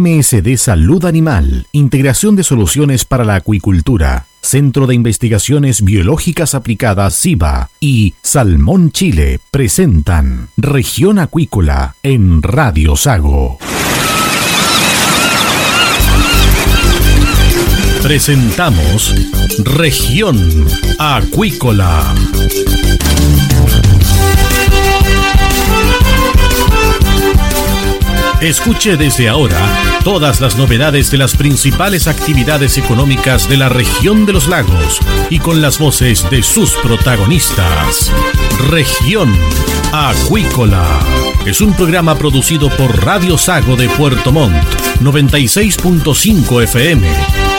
MSD Salud Animal, Integración de Soluciones para la Acuicultura, Centro de Investigaciones Biológicas Aplicadas SIBA y Salmón Chile presentan Región Acuícola en Radio Sago. Presentamos Región Acuícola. Escuche desde ahora todas las novedades de las principales actividades económicas de la región de los lagos y con las voces de sus protagonistas. Región Acuícola es un programa producido por Radio Sago de Puerto Montt 96.5 FM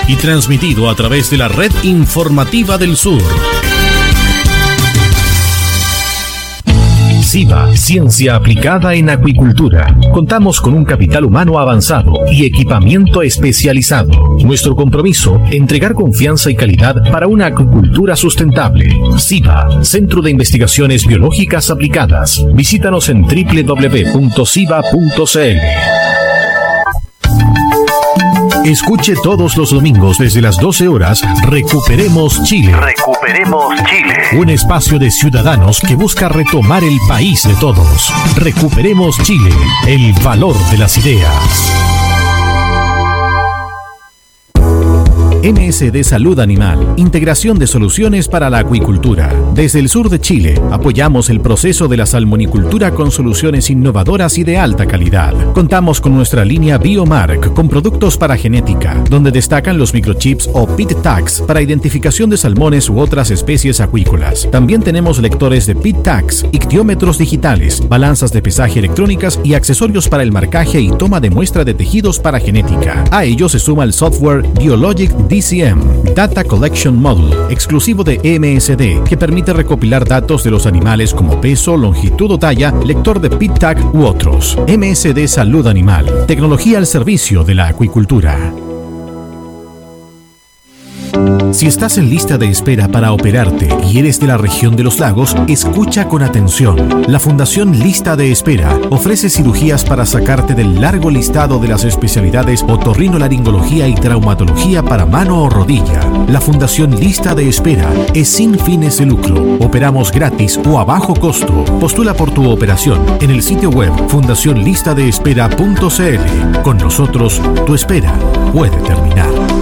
y transmitido a través de la red informativa del sur. SIVA, Ciencia Aplicada en Acuicultura. Contamos con un capital humano avanzado y equipamiento especializado. Nuestro compromiso, entregar confianza y calidad para una acuicultura sustentable. SIVA, Centro de Investigaciones Biológicas Aplicadas. Visítanos en www.siva.cl. Escuche todos los domingos desde las 12 horas Recuperemos Chile. Recuperemos Chile. Un espacio de ciudadanos que busca retomar el país de todos. Recuperemos Chile. El valor de las ideas. MSD Salud Animal, integración de soluciones para la acuicultura. Desde el sur de Chile, apoyamos el proceso de la salmonicultura con soluciones innovadoras y de alta calidad. Contamos con nuestra línea Biomark con productos para genética, donde destacan los microchips o pit tags para identificación de salmones u otras especies acuícolas. También tenemos lectores de pit tags, ictiómetros digitales, balanzas de pesaje electrónicas y accesorios para el marcaje y toma de muestra de tejidos para genética. A ello se suma el software Biologic DCM, Data Collection Module, exclusivo de MSD, que permite recopilar datos de los animales como peso, longitud o talla, lector de PIT-TAG u otros. MSD Salud Animal, tecnología al servicio de la acuicultura. Si estás en lista de espera para operarte y eres de la región de los lagos, escucha con atención. La Fundación Lista de Espera ofrece cirugías para sacarte del largo listado de las especialidades otorrinolaringología y traumatología para mano o rodilla. La Fundación Lista de Espera es sin fines de lucro. Operamos gratis o a bajo costo. Postula por tu operación en el sitio web fundacionlistadeespera.cl. Con nosotros, tu espera puede terminar.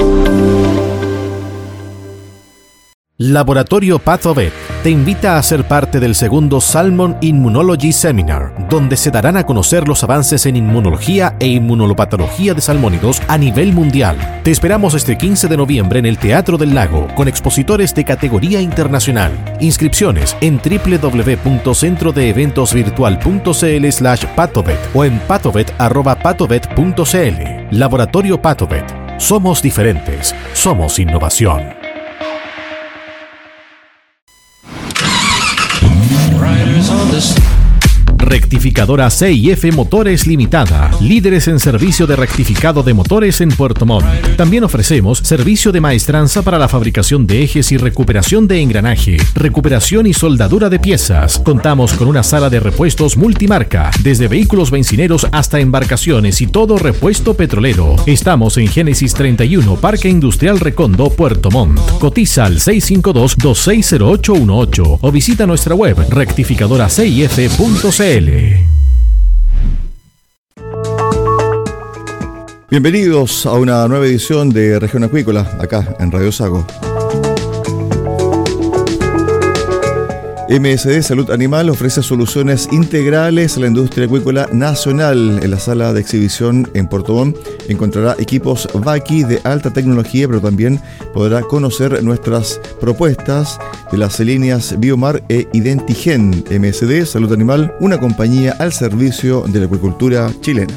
Laboratorio Pathovet te invita a ser parte del segundo Salmon Immunology Seminar, donde se darán a conocer los avances en inmunología e inmunolopatología de salmónidos a nivel mundial. Te esperamos este 15 de noviembre en el Teatro del Lago, con expositores de categoría internacional. Inscripciones en www.centrodeeventosvirtual.cl slash patovet o en patovet.patovet.cl. Laboratorio Patovet. Somos diferentes. Somos innovación. Rectificadora CIF Motores Limitada, líderes en servicio de rectificado de motores en Puerto Montt. También ofrecemos servicio de maestranza para la fabricación de ejes y recuperación de engranaje, recuperación y soldadura de piezas. Contamos con una sala de repuestos multimarca, desde vehículos bencineros hasta embarcaciones y todo repuesto petrolero. Estamos en Génesis 31, Parque Industrial Recondo, Puerto Montt. Cotiza al 652-260818 o visita nuestra web rectificadoracif.cl. Bienvenidos a una nueva edición de Región Acuícola, acá en Radio Sago. MSD Salud Animal ofrece soluciones integrales a la industria acuícola nacional. En la sala de exhibición en Puerto Montt encontrará equipos VACI de alta tecnología, pero también podrá conocer nuestras propuestas de las líneas Biomar e Identigen. MSD Salud Animal, una compañía al servicio de la acuicultura chilena.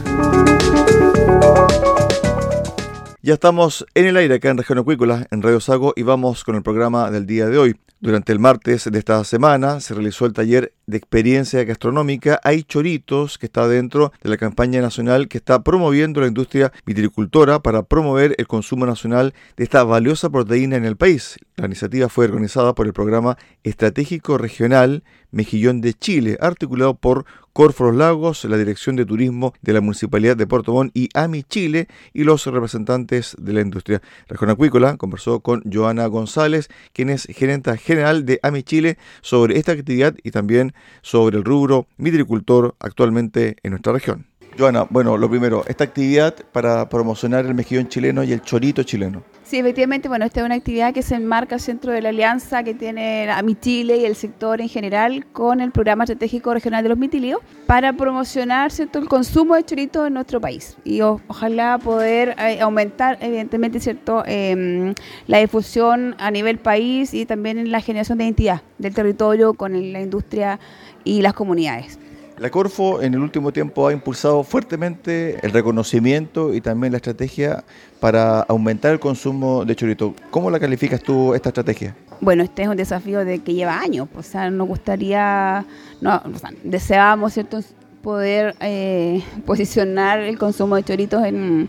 Ya estamos en el aire acá en Región Acuícola, en Radio Sago, y vamos con el programa del día de hoy. Durante el martes de esta semana se realizó el taller de experiencia gastronómica, hay choritos que está dentro de la campaña nacional que está promoviendo la industria vitricultora para promover el consumo nacional de esta valiosa proteína en el país. La iniciativa fue organizada por el programa estratégico regional Mejillón de Chile, articulado por Corfos Lagos, la Dirección de Turismo de la Municipalidad de Puerto Montt y AMI Chile y los representantes de la industria. Acuícola conversó con Joana González, quien es gerenta general de AMI Chile, sobre esta actividad y también sobre el rubro vitricultor actualmente en nuestra región. Joana, bueno, lo primero, esta actividad para promocionar el mejillón chileno y el chorito chileno. Sí, efectivamente, bueno, esta es una actividad que se enmarca dentro de la alianza que tiene a Chile y el sector en general con el programa estratégico regional de los mitilios para promocionar ¿cierto? el consumo de choritos en nuestro país y ojalá poder eh, aumentar, evidentemente, cierto em, la difusión a nivel país y también en la generación de identidad del territorio con la industria y las comunidades. La Corfo en el último tiempo ha impulsado fuertemente el reconocimiento y también la estrategia para aumentar el consumo de chorito. ¿Cómo la calificas tú esta estrategia? Bueno, este es un desafío de que lleva años. O sea, nos gustaría, no, deseamos ¿cierto? poder eh, posicionar el consumo de choritos en,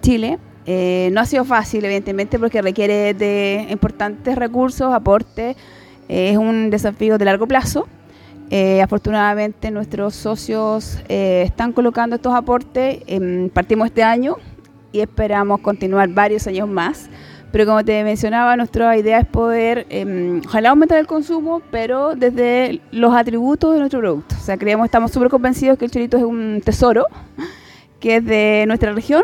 Chile. Eh, no ha sido fácil, evidentemente, porque requiere de importantes recursos, aportes. es un desafío de largo plazo eh, afortunadamente nuestros socios eh, están colocando estos aportes. Em, partimos este año y esperamos continuar varios años más. Pero como te mencionaba, nuestra idea es poder, em, ojalá aumentar el consumo, pero desde los atributos de nuestro producto. O sea, creemos, estamos súper convencidos que el chorito es un tesoro, que es de nuestra región.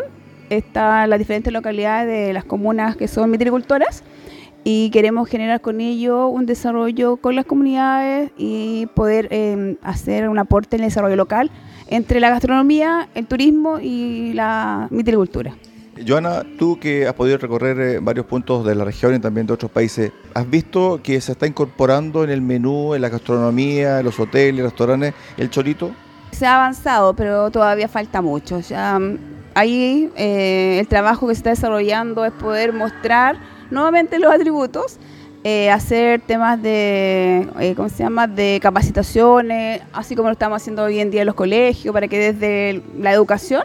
Están las diferentes localidades de las comunas que son vitricultoras y queremos generar con ello un desarrollo con las comunidades y poder em, hacer un aporte en el desarrollo local entre la gastronomía, el turismo y la vitricultura. Joana, tú que has podido recorrer eh, varios puntos de la región y también de otros países, ¿has visto que se está incorporando en el menú, en la gastronomía, en los hoteles, restaurantes, el chorito? Se ha avanzado, pero todavía falta mucho. ahí eh, el trabajo que se está desarrollando es poder mostrar nuevamente los atributos, eh, hacer temas de, eh, ¿cómo se llama?, de capacitaciones, así como lo estamos haciendo hoy en día en los colegios, para que desde la educación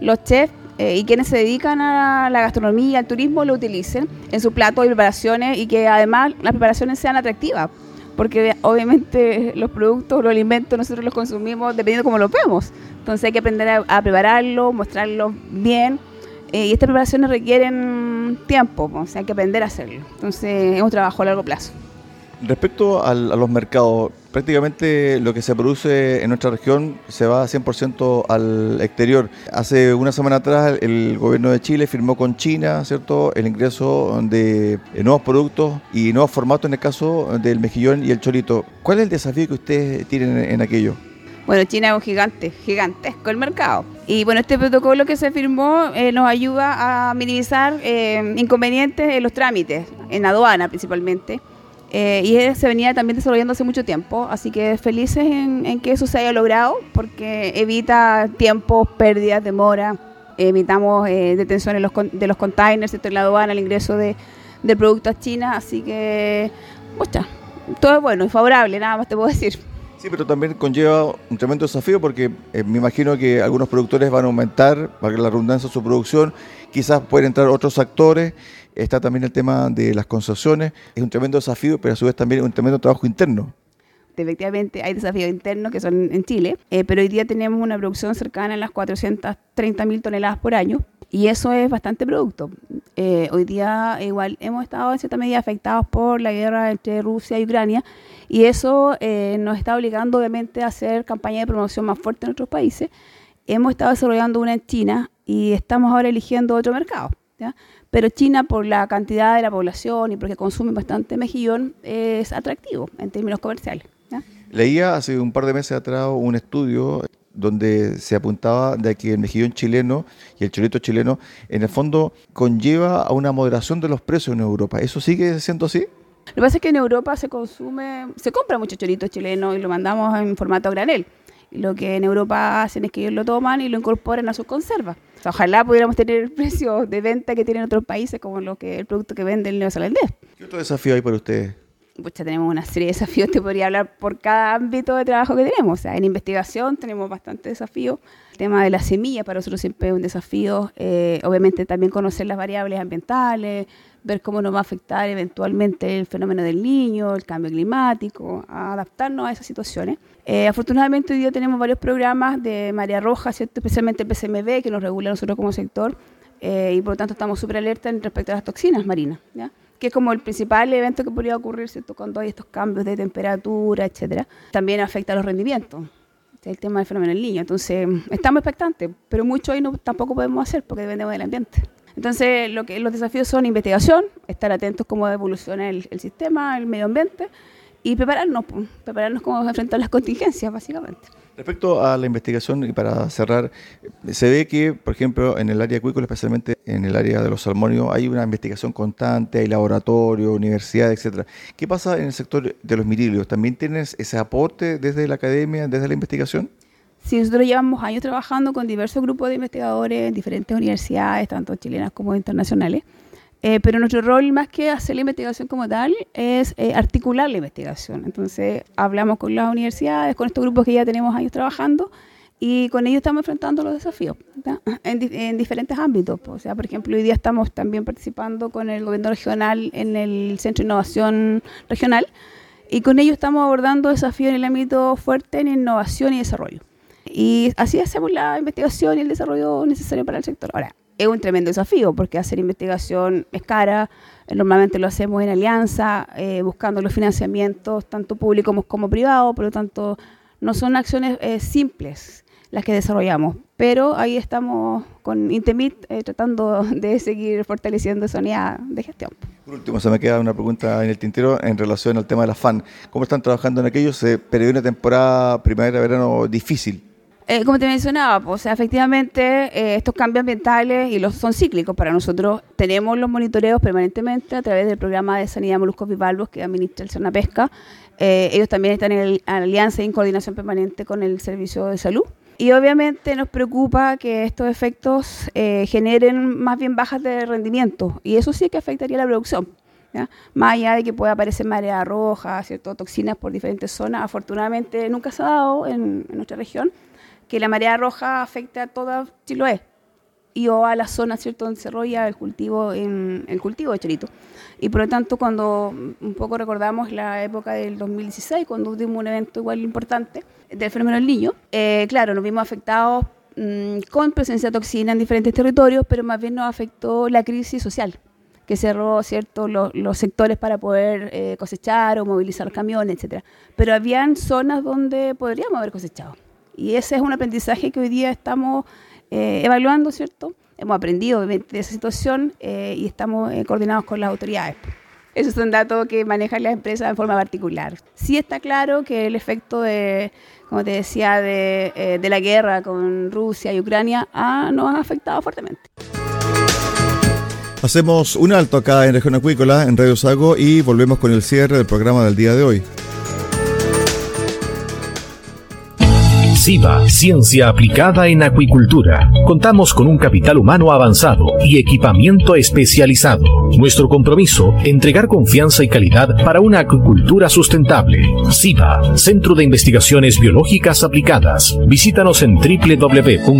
los chefs eh, y quienes se dedican a la gastronomía, al turismo, lo utilicen en su plato y preparaciones y que además las preparaciones sean atractivas, porque obviamente los productos, los alimentos, nosotros los consumimos dependiendo de cómo los vemos. Entonces hay que aprender a, a prepararlo, mostrarlo bien eh, y estas preparaciones requieren tiempo, o sea, hay que aprender a hacerlo. Entonces es un trabajo a largo plazo. Respecto a los mercados, prácticamente lo que se produce en nuestra región se va 100% al exterior. Hace una semana atrás el gobierno de Chile firmó con China, ¿cierto?, el ingreso de nuevos productos y nuevos formatos en el caso del mejillón y el chorito. ¿Cuál es el desafío que ustedes tienen en aquello? Bueno, China es un gigante, gigantesco el mercado. Y bueno, este protocolo que se firmó eh, nos ayuda a minimizar eh, inconvenientes en los trámites, en aduana principalmente. Eh, y se venía también desarrollando hace mucho tiempo, así que felices en, que eso se haya logrado, porque evita tiempos, pérdidas, demora, evitamos detenciones de los containers en la aduana, el ingreso de, de productos a China, así que, mucha, todo es bueno y favorable, nada más te puedo decir. Sí, pero también conlleva un tremendo desafío porque eh, me imagino que algunos productores van a aumentar, para la redundancia, su producción, quizás pueden entrar otros actores, está también el tema de las concesiones, es un tremendo desafío, pero a su vez también un tremendo trabajo interno. Efectivamente, hay desafíos internos que son en Chile, eh, pero hoy día tenemos una producción cercana a las 430 mil toneladas por año, y eso es bastante producto. Eh, hoy día igual hemos estado en cierta medida afectados por la guerra entre Rusia y Ucrania y eso eh, nos está obligando obviamente a hacer campañas de promoción más fuerte en otros países. Hemos estado desarrollando una en China y estamos ahora eligiendo otro mercado. Pero China, por la cantidad de la población y porque consume bastante mejillón, es atractivo en términos comerciales. Leía hace un par de meses atrás un estudio donde se apuntaba de que el mejillón chileno y el chorito chileno en el fondo conlleva a una moderación de los precios en Europa. ¿Eso sigue siendo así? Lo que pasa es que en Europa se consume, se compra mucho chorito chileno y lo mandamos en formato granel. lo que en Europa hacen es que ellos lo toman y lo incorporan a sus conservas. ojalá pudiéramos tener el precio de venta que tienen otros países como lo que el producto que vende el neozelandés. ¿Qué otro desafío hay para ustedes? Tenemos una serie de desafíos, te podría hablar por cada ámbito de trabajo que tenemos. O sea, en investigación tenemos bastantes desafíos. El tema de la semilla para nosotros siempre es un desafío. Eh, obviamente también conocer las variables ambientales, ver cómo nos va a afectar eventualmente el fenómeno del niño, el cambio climático, adaptarnos a esas situaciones. Eh, afortunadamente hoy día tenemos varios programas de María Roja, especialmente el PCMB, que nos regula nosotros como sector, eh, y por lo tanto estamos súper alerta respecto a las toxinas marinas. ¿ya? Que es como el principal evento que podría ocurrir ¿cierto? cuando hay estos cambios de temperatura, etcétera. También afecta a los rendimientos, el tema del fenómeno del niño. Entonces, estamos expectantes, pero mucho hoy no, tampoco podemos hacer porque dependemos del ambiente. Entonces, lo que, los desafíos son investigación, estar atentos cómo evoluciona el, el sistema, el medio ambiente, y prepararnos, prepararnos cómo enfrentar las contingencias, básicamente. Respecto a la investigación, y para cerrar, se ve que, por ejemplo, en el área acuícola, especialmente en el área de los salmónidos, hay una investigación constante, hay laboratorios, universidades, etcétera. ¿Qué pasa en el sector de los mirilios? ¿También tienes ese aporte desde la academia, desde la investigación? Sí, nosotros llevamos años trabajando con diversos grupos de investigadores en diferentes universidades, tanto chilenas como internacionales. Eh, pero nuestro rol, más que hacer la investigación como tal, es eh, articular la investigación. Entonces, hablamos con las universidades, con estos grupos que ya tenemos años trabajando, y con ellos estamos enfrentando los desafíos en, diferentes ámbitos. O sea, por ejemplo, hoy día estamos también participando con el gobierno regional en el Centro de Innovación Regional, y con ellos estamos abordando desafíos en el ámbito fuerte en innovación y desarrollo. Y así hacemos la investigación y el desarrollo necesario para el sector. Ahora, es un tremendo desafío porque hacer investigación es cara, eh, normalmente lo hacemos en alianza, eh, buscando los financiamientos tanto públicos como, privados, por lo tanto no son acciones eh, simples las que desarrollamos, pero ahí estamos con Intemit tratando de seguir fortaleciendo esa unidad de gestión. Por último, se me queda una pregunta en el tintero en relación al tema de la FAN. ¿Cómo están trabajando en aquello? Se prevé una temporada primavera-verano difícil eh, como te mencionaba, pues, efectivamente eh, estos cambios ambientales y los son cíclicos para nosotros. Tenemos los monitoreos permanentemente a través del programa de sanidad de moluscos bivalvos que administra el Zona Pesca. Eh, ellos también están en, alianza y en coordinación permanente con el Servicio de Salud. Y obviamente nos preocupa que estos efectos generen más bien bajas de rendimiento y eso sí que afectaría la producción. Más allá de que pueda aparecer marea roja, ¿cierto? toxinas por diferentes zonas, afortunadamente nunca se ha dado en nuestra región que la marea roja afecta a toda Chiloé y o a la zona ¿cierto? donde se desarrolla el cultivo, en, el cultivo de chorito. Y por lo tanto, cuando un poco recordamos la época del 2016, cuando tuvimos un evento igual importante del fenómeno del niño, eh, claro, nos vimos afectados mm, con presencia de toxina en diferentes territorios, pero más bien nos afectó la crisis social que cerró cierto los, sectores para poder eh, cosechar o movilizar camiones, etcétera. Pero habían zonas donde podríamos haber cosechado. Y ese es un aprendizaje que hoy día estamos eh, evaluando, ¿cierto? Hemos aprendido de esa situación eh, y estamos eh, coordinados con las autoridades. Esos son datos que manejan las empresas en forma particular. Sí está claro que el efecto de, como te decía, de, la guerra con Rusia y Ucrania ha, nos ha afectado fuertemente. Hacemos un alto acá en Región Acuícola, en Radio Sago, y volvemos con el cierre del programa del día de hoy. SIVA, Ciencia Aplicada en Acuicultura. Contamos con un capital humano avanzado y equipamiento especializado. Nuestro compromiso, entregar confianza y calidad para una acuicultura sustentable. SIVA, Centro de Investigaciones Biológicas Aplicadas. Visítanos en www.siva.cl.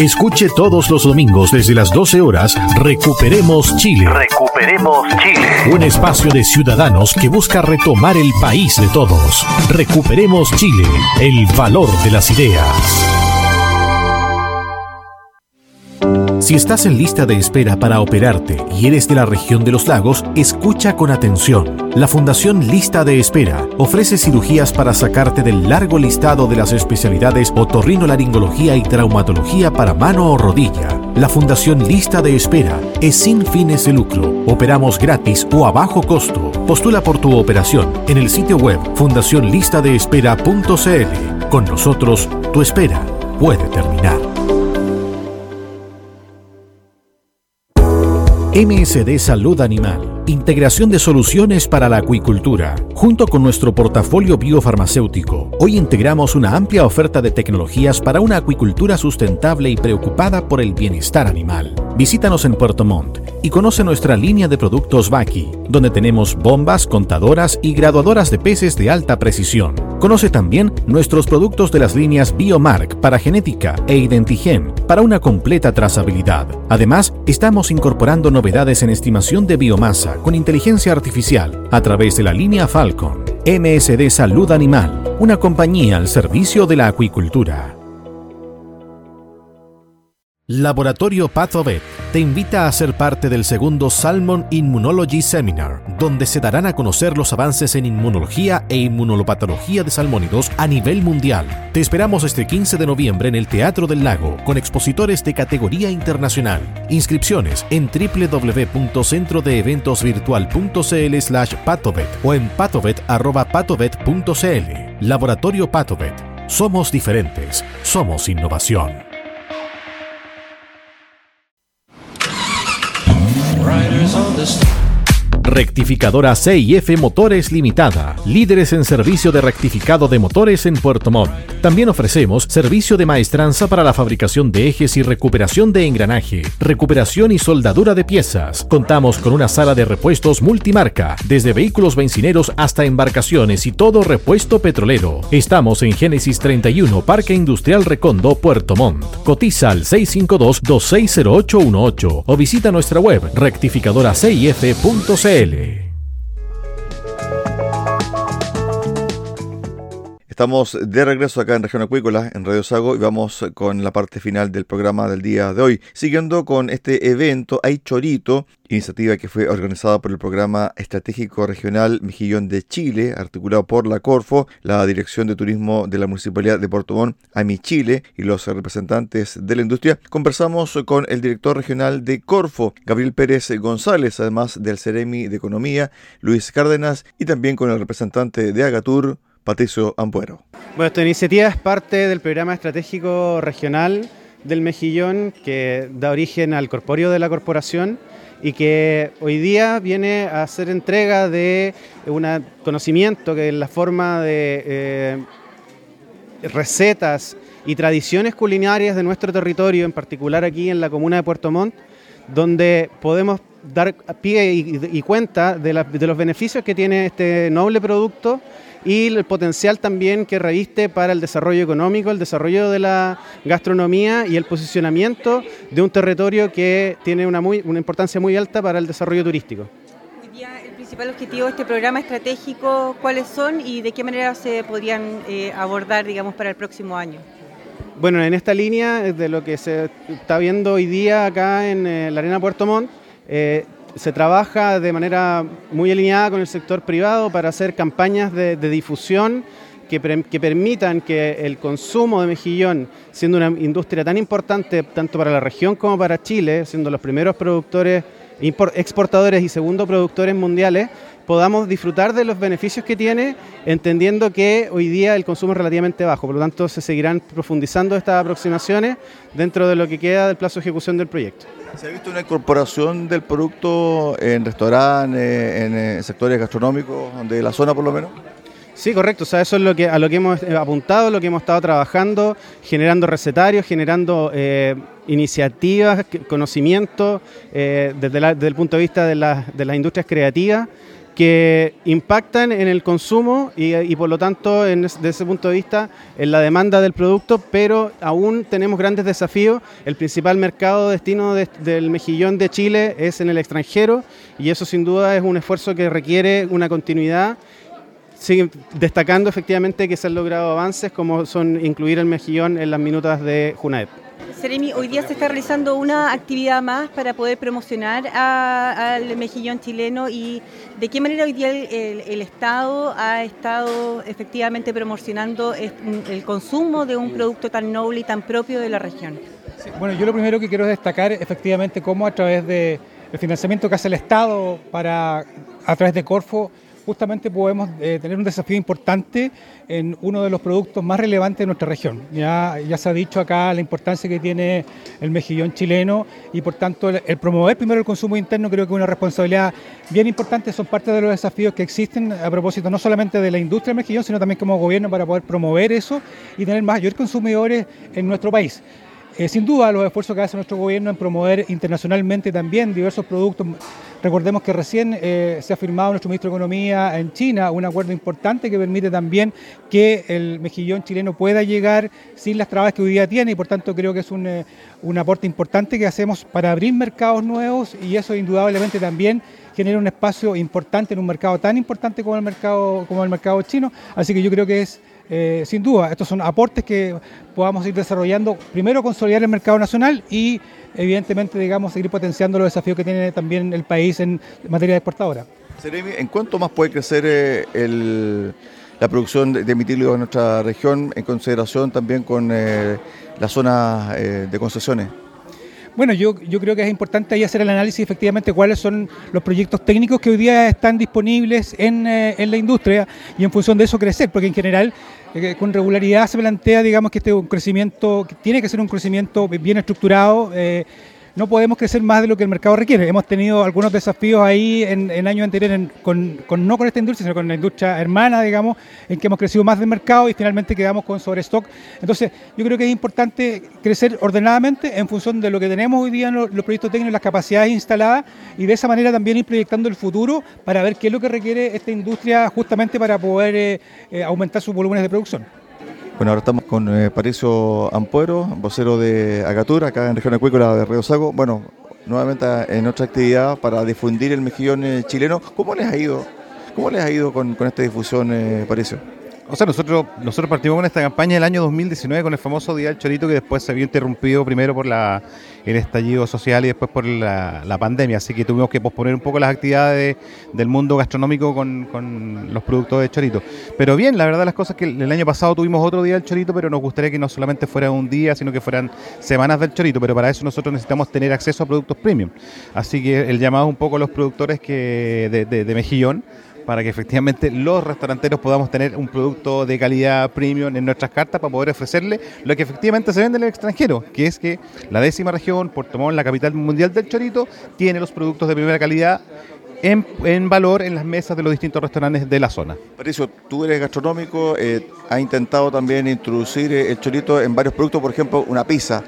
Escuche todos los domingos desde las 12 horas Recuperemos Chile. Recuperemos Chile. Un espacio de ciudadanos que busca retomar el país de todos. Recuperemos Chile, el valor de las ideas. Si estás en lista de espera para operarte y eres de la región de los lagos, escucha con atención. La Fundación Lista de Espera ofrece cirugías para sacarte del largo listado de las especialidades otorrinolaringología y traumatología para mano o rodilla. La Fundación Lista de Espera es sin fines de lucro. Operamos gratis o a bajo costo. Postula por tu operación en el sitio web fundacionlistadeespera.cl. Con nosotros, tu espera puede terminar. MSD Salud Animal. Integración de soluciones para la acuicultura. Junto con nuestro portafolio biofarmacéutico, hoy integramos una amplia oferta de tecnologías para una acuicultura sustentable y preocupada por el bienestar animal. Visítanos en Puerto Montt y conoce nuestra línea de productos Baki, donde tenemos bombas, contadoras y graduadoras de peces de alta precisión. Conoce también nuestros productos de las líneas Biomark para genética e Identigen para una completa trazabilidad. Además, estamos incorporando novedades en estimación de biomasa con inteligencia artificial a través de la línea Falcon. MSD Salud Animal, una compañía al servicio de la acuicultura. Laboratorio Pathovet te invita a ser parte del segundo Salmon Immunology Seminar, donde se darán a conocer los avances en inmunología e inmunolopatología de salmónidos a nivel mundial. Te esperamos este 15 de noviembre en el Teatro del Lago, con expositores de categoría internacional. Inscripciones en www.centrodeeventosvirtual.cl slash patovet o en patovet.patovet.cl. Laboratorio Patovet. Somos diferentes. Somos innovación. Just. Rectificadora CIF Motores Limitada, líderes en servicio de rectificado de motores en Puerto Montt. También ofrecemos servicio de maestranza para la fabricación de ejes y recuperación de engranaje, recuperación y soldadura de piezas. Contamos con una sala de repuestos multimarca, desde vehículos bencineros hasta embarcaciones y todo repuesto petrolero. Estamos en Génesis 31, Parque Industrial Recondo, Puerto Montt. Cotiza al 652-260818 o visita nuestra web rectificadoracif.cl www.radiocomunitaria.cl Estamos de regreso acá en Región Acuícola, en Radio Sago, y vamos con la parte final del programa del día de hoy. Siguiendo con este evento, Hay Chorito, iniciativa que fue organizada por el Programa Estratégico Regional Mejillón de Chile, articulado por la Corfo, la Dirección de Turismo de la Municipalidad de Puerto Montt, AMI Chile y los representantes de la industria. Conversamos con el director regional de Corfo, Gabriel Pérez González, además del Ceremi de Economía, Luis Cárdenas, y también con el representante de Agatur, Patricio Ampuero. Bueno, esta iniciativa es parte del programa estratégico regional del Mejillón que da origen al corpóreo de la corporación y que hoy día viene a hacer entrega de un conocimiento que es la forma de eh, recetas y tradiciones culinarias de nuestro territorio, en particular aquí en la comuna de Puerto Montt, donde podemos dar pie y, cuenta de los beneficios que tiene este noble producto y el potencial también que reviste para el desarrollo económico, el desarrollo de la gastronomía y el posicionamiento de un territorio que tiene una, muy, una importancia muy alta para el desarrollo turístico. Hoy día el principal objetivo de este programa estratégico, ¿cuáles son y de qué manera se podrían eh, abordar, digamos, para el próximo año? Bueno, en esta línea de lo que se está viendo hoy día acá en eh, la Arena Puerto Montt, eh, se trabaja de manera muy alineada con el sector privado para hacer campañas de, difusión que, permitan que el consumo de mejillón, siendo una industria tan importante tanto para la región como para Chile, siendo los primeros productores, exportadores y segundo productores mundiales, podamos disfrutar de los beneficios que tiene, entendiendo que hoy día el consumo es relativamente bajo. Por lo tanto, se seguirán profundizando estas aproximaciones dentro de lo que queda del plazo de ejecución del proyecto. ¿Se ha visto una incorporación del producto en restaurantes, en, eh, sectores gastronómicos de la zona por lo menos? Sí, correcto. O sea, eso es lo que, a lo que hemos eh, apuntado, lo que hemos estado trabajando, generando recetarios, generando eh, iniciativas, conocimiento desde, el punto de vista de las industrias creativas que impactan en el consumo y, por lo tanto, desde ese punto de vista, en la demanda del producto, pero aún tenemos grandes desafíos. El principal mercado destino del mejillón de Chile es en el extranjero y eso sin duda es un esfuerzo que requiere una continuidad. destacando efectivamente que se han logrado avances como son incluir el mejillón en las minutas de Junaed. Seremi, hoy día se está realizando una actividad más para poder promocionar al mejillón chileno y de qué manera hoy día el, Estado ha estado efectivamente promocionando el consumo de un producto tan noble y tan propio de la región. bueno, yo lo primero que quiero destacar efectivamente cómo a través del financiamiento que hace el Estado para a través de Corfo justamente podemos eh, tener un desafío importante en uno de los productos más relevantes de nuestra región. Ya, ya se ha dicho acá la importancia que tiene el mejillón chileno y por tanto el, promover primero el consumo interno creo que es una responsabilidad bien importante, son parte de los desafíos que existen a propósito no solamente de la industria del mejillón, sino también como gobierno para poder promover eso y tener mayor consumidores en nuestro país. Eh, sin duda, los esfuerzos que hace nuestro gobierno en promover internacionalmente también diversos productos. Recordemos que recién eh, se ha firmado nuestro ministro de Economía en China un acuerdo importante que permite también que el mejillón chileno pueda llegar sin las trabas que hoy día tiene y por tanto creo que es un, eh, un aporte importante que hacemos para abrir mercados nuevos y eso indudablemente también genera un espacio importante en un mercado tan importante como el mercado, como el mercado chino. Así que yo creo que es eh, sin duda, estos son aportes que podamos ir desarrollando, primero consolidar el mercado nacional y evidentemente, digamos, seguir potenciando los desafíos que tiene también el país en materia de exportadora. ¿en cuánto más puede crecer eh, la producción de, de en nuestra región en consideración también con eh, la zona de concesiones? Bueno, yo, yo creo que es importante ahí hacer el análisis efectivamente cuáles son los proyectos técnicos que hoy día están disponibles en, en la industria y en función de eso crecer, porque en general con regularidad se plantea, digamos, que este un crecimiento, que tiene que ser un crecimiento bien estructurado. Eh, no podemos crecer más de lo que el mercado requiere. Hemos tenido algunos desafíos ahí en, años anteriores, con, no con esta industria, sino con la industria hermana, digamos, en que hemos crecido más del mercado y finalmente quedamos con sobrestock. Entonces, yo creo que es importante crecer ordenadamente en función de lo que tenemos hoy día en los, proyectos técnicos, las capacidades instaladas y de esa manera también ir proyectando el futuro para ver qué es lo que requiere esta industria justamente para poder eh, eh, aumentar sus volúmenes de producción. Bueno, ahora estamos con eh, Patricio Ampuero, vocero de Agatura, acá en Región Acuícola de Río Sago. Bueno, nuevamente en otra actividad para difundir el mejillón eh, chileno. ¿Cómo les ha ido? ¿Cómo les ha ido con, esta difusión, eh, Patricio? O sea, nosotros, nosotros partimos con esta campaña el año 2019 con el famoso Día del Chorito que después se vio interrumpido primero por la, el estallido social y después por la, pandemia. Así que tuvimos que posponer un poco las actividades del mundo gastronómico con, los productos de chorito. Pero bien, la verdad las cosas que el año pasado tuvimos otro Día del Chorito, pero nos gustaría que no solamente fuera un día, sino que fueran semanas del chorito. Pero para eso nosotros necesitamos tener acceso a productos premium. Así que el llamado un poco a los productores que de, de mejillón para que efectivamente los restauranteros podamos tener un producto de calidad premium en nuestras cartas para poder ofrecerle lo que efectivamente se vende en el extranjero, que es que la décima región, Puerto Montt, la capital mundial del chorito, tiene los productos de primera calidad en, valor en las mesas de los distintos restaurantes de la zona. Patricio, tú eres gastronómico, eh, ha intentado también introducir el chorito en varios productos, por ejemplo, una pizza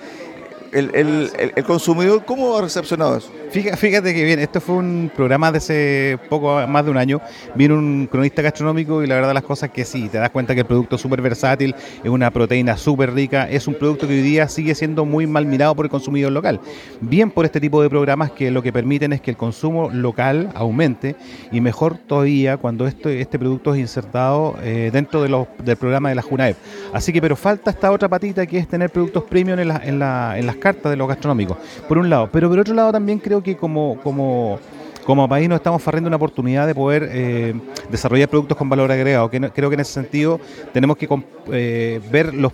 el, el, consumidor, ¿cómo ha recepcionado eso? Fíjate, que bien, esto fue un programa de hace poco más de un año. Vino un cronista gastronómico y la verdad las cosas que sí, te das cuenta que el producto es súper versátil, es una proteína súper rica, es un producto que hoy día sigue siendo muy mal mirado por el consumidor local. Bien por este tipo de programas que lo que permiten es que el consumo local aumente y mejor todavía cuando este, producto es insertado eh, dentro del programa de la JUNAEP. Así que, pero falta esta otra patita que es tener productos premium en, en las cartas de los gastronómicos, por un lado. Pero por otro lado también creo que como, como, como país nos estamos farriendo una oportunidad de poder eh, desarrollar productos con valor agregado. Que creo que en ese sentido tenemos que eh, ver los,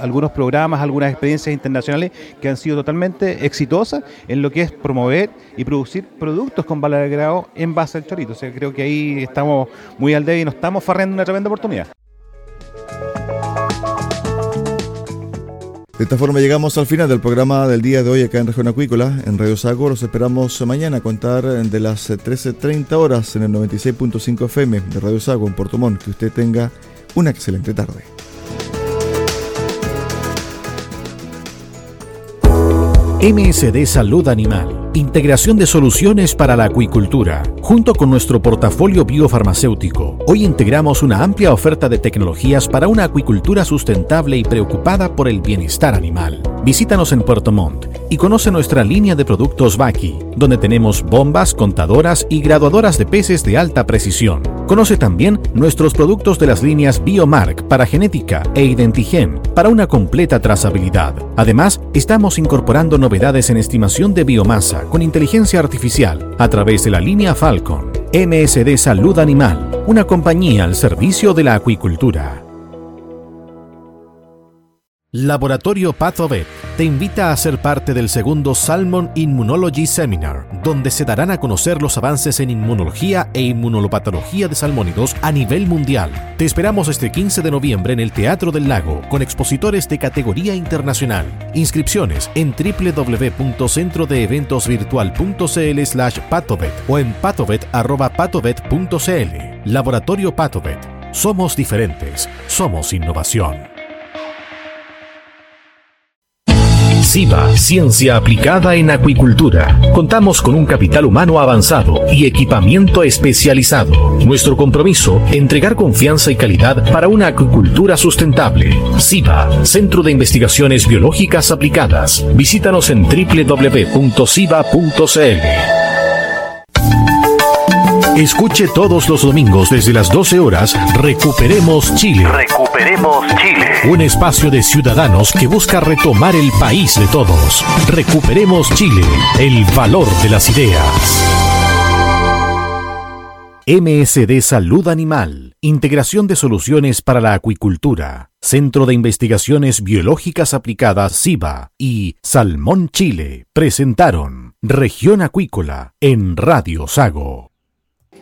algunos programas, algunas experiencias internacionales que han sido totalmente exitosas en lo que es promover y producir productos con valor agregado en base al chorito. O sea, creo que ahí estamos muy al debe y nos estamos farriendo una tremenda oportunidad. De esta forma llegamos al final del programa del día de hoy acá en Región Acuícola, en Radio Sago. Los esperamos mañana a contar de las 13.30 horas en el 96.5 FM de Radio Sago en Puerto Montt. Que usted tenga una excelente tarde. MSD Salud Animal Integración de soluciones para la acuicultura. Junto con nuestro portafolio biofarmacéutico, hoy integramos una amplia oferta de tecnologías para una acuicultura sustentable y preocupada por el bienestar animal. Visítanos en Puerto Montt y conoce nuestra línea de productos Baki, donde tenemos bombas, contadoras y graduadoras de peces de alta precisión. Conoce también nuestros productos de las líneas Biomark para genética e Identigen para una completa trazabilidad. Además, estamos incorporando novedades en estimación de biomasa con inteligencia artificial a través de la línea Falcon. MSD Salud Animal, una compañía al servicio de la acuicultura. Laboratorio PathoVet te invita a ser parte del segundo Salmon Immunology Seminar, donde se darán a conocer los avances en inmunología e inmunolopatología de salmónidos a nivel mundial. Te esperamos este 15 de noviembre en el Teatro del Lago, con expositores de categoría internacional. Inscripciones en www.centrodeeventosvirtual.cl slash patovet o en patovet.patovet.cl. Laboratorio PathoVet. Somos diferentes. Somos innovación. SIBA, Ciencia Aplicada en Acuicultura. Contamos con un capital humano avanzado y equipamiento especializado. Nuestro compromiso, entregar confianza y calidad para una acuicultura sustentable. SIBA, Centro de Investigaciones Biológicas Aplicadas. Visítanos en www.siba.cl. Escuche todos los domingos desde las 12 horas Recuperemos Chile. Recuperemos Chile. Un espacio de ciudadanos que busca retomar el país de todos. Recuperemos Chile, el valor de las ideas. MSD Salud Animal, Integración de Soluciones para la Acuicultura, Centro de Investigaciones Biológicas Aplicadas SIBA y Salmón Chile presentaron Región Acuícola en Radio Sago.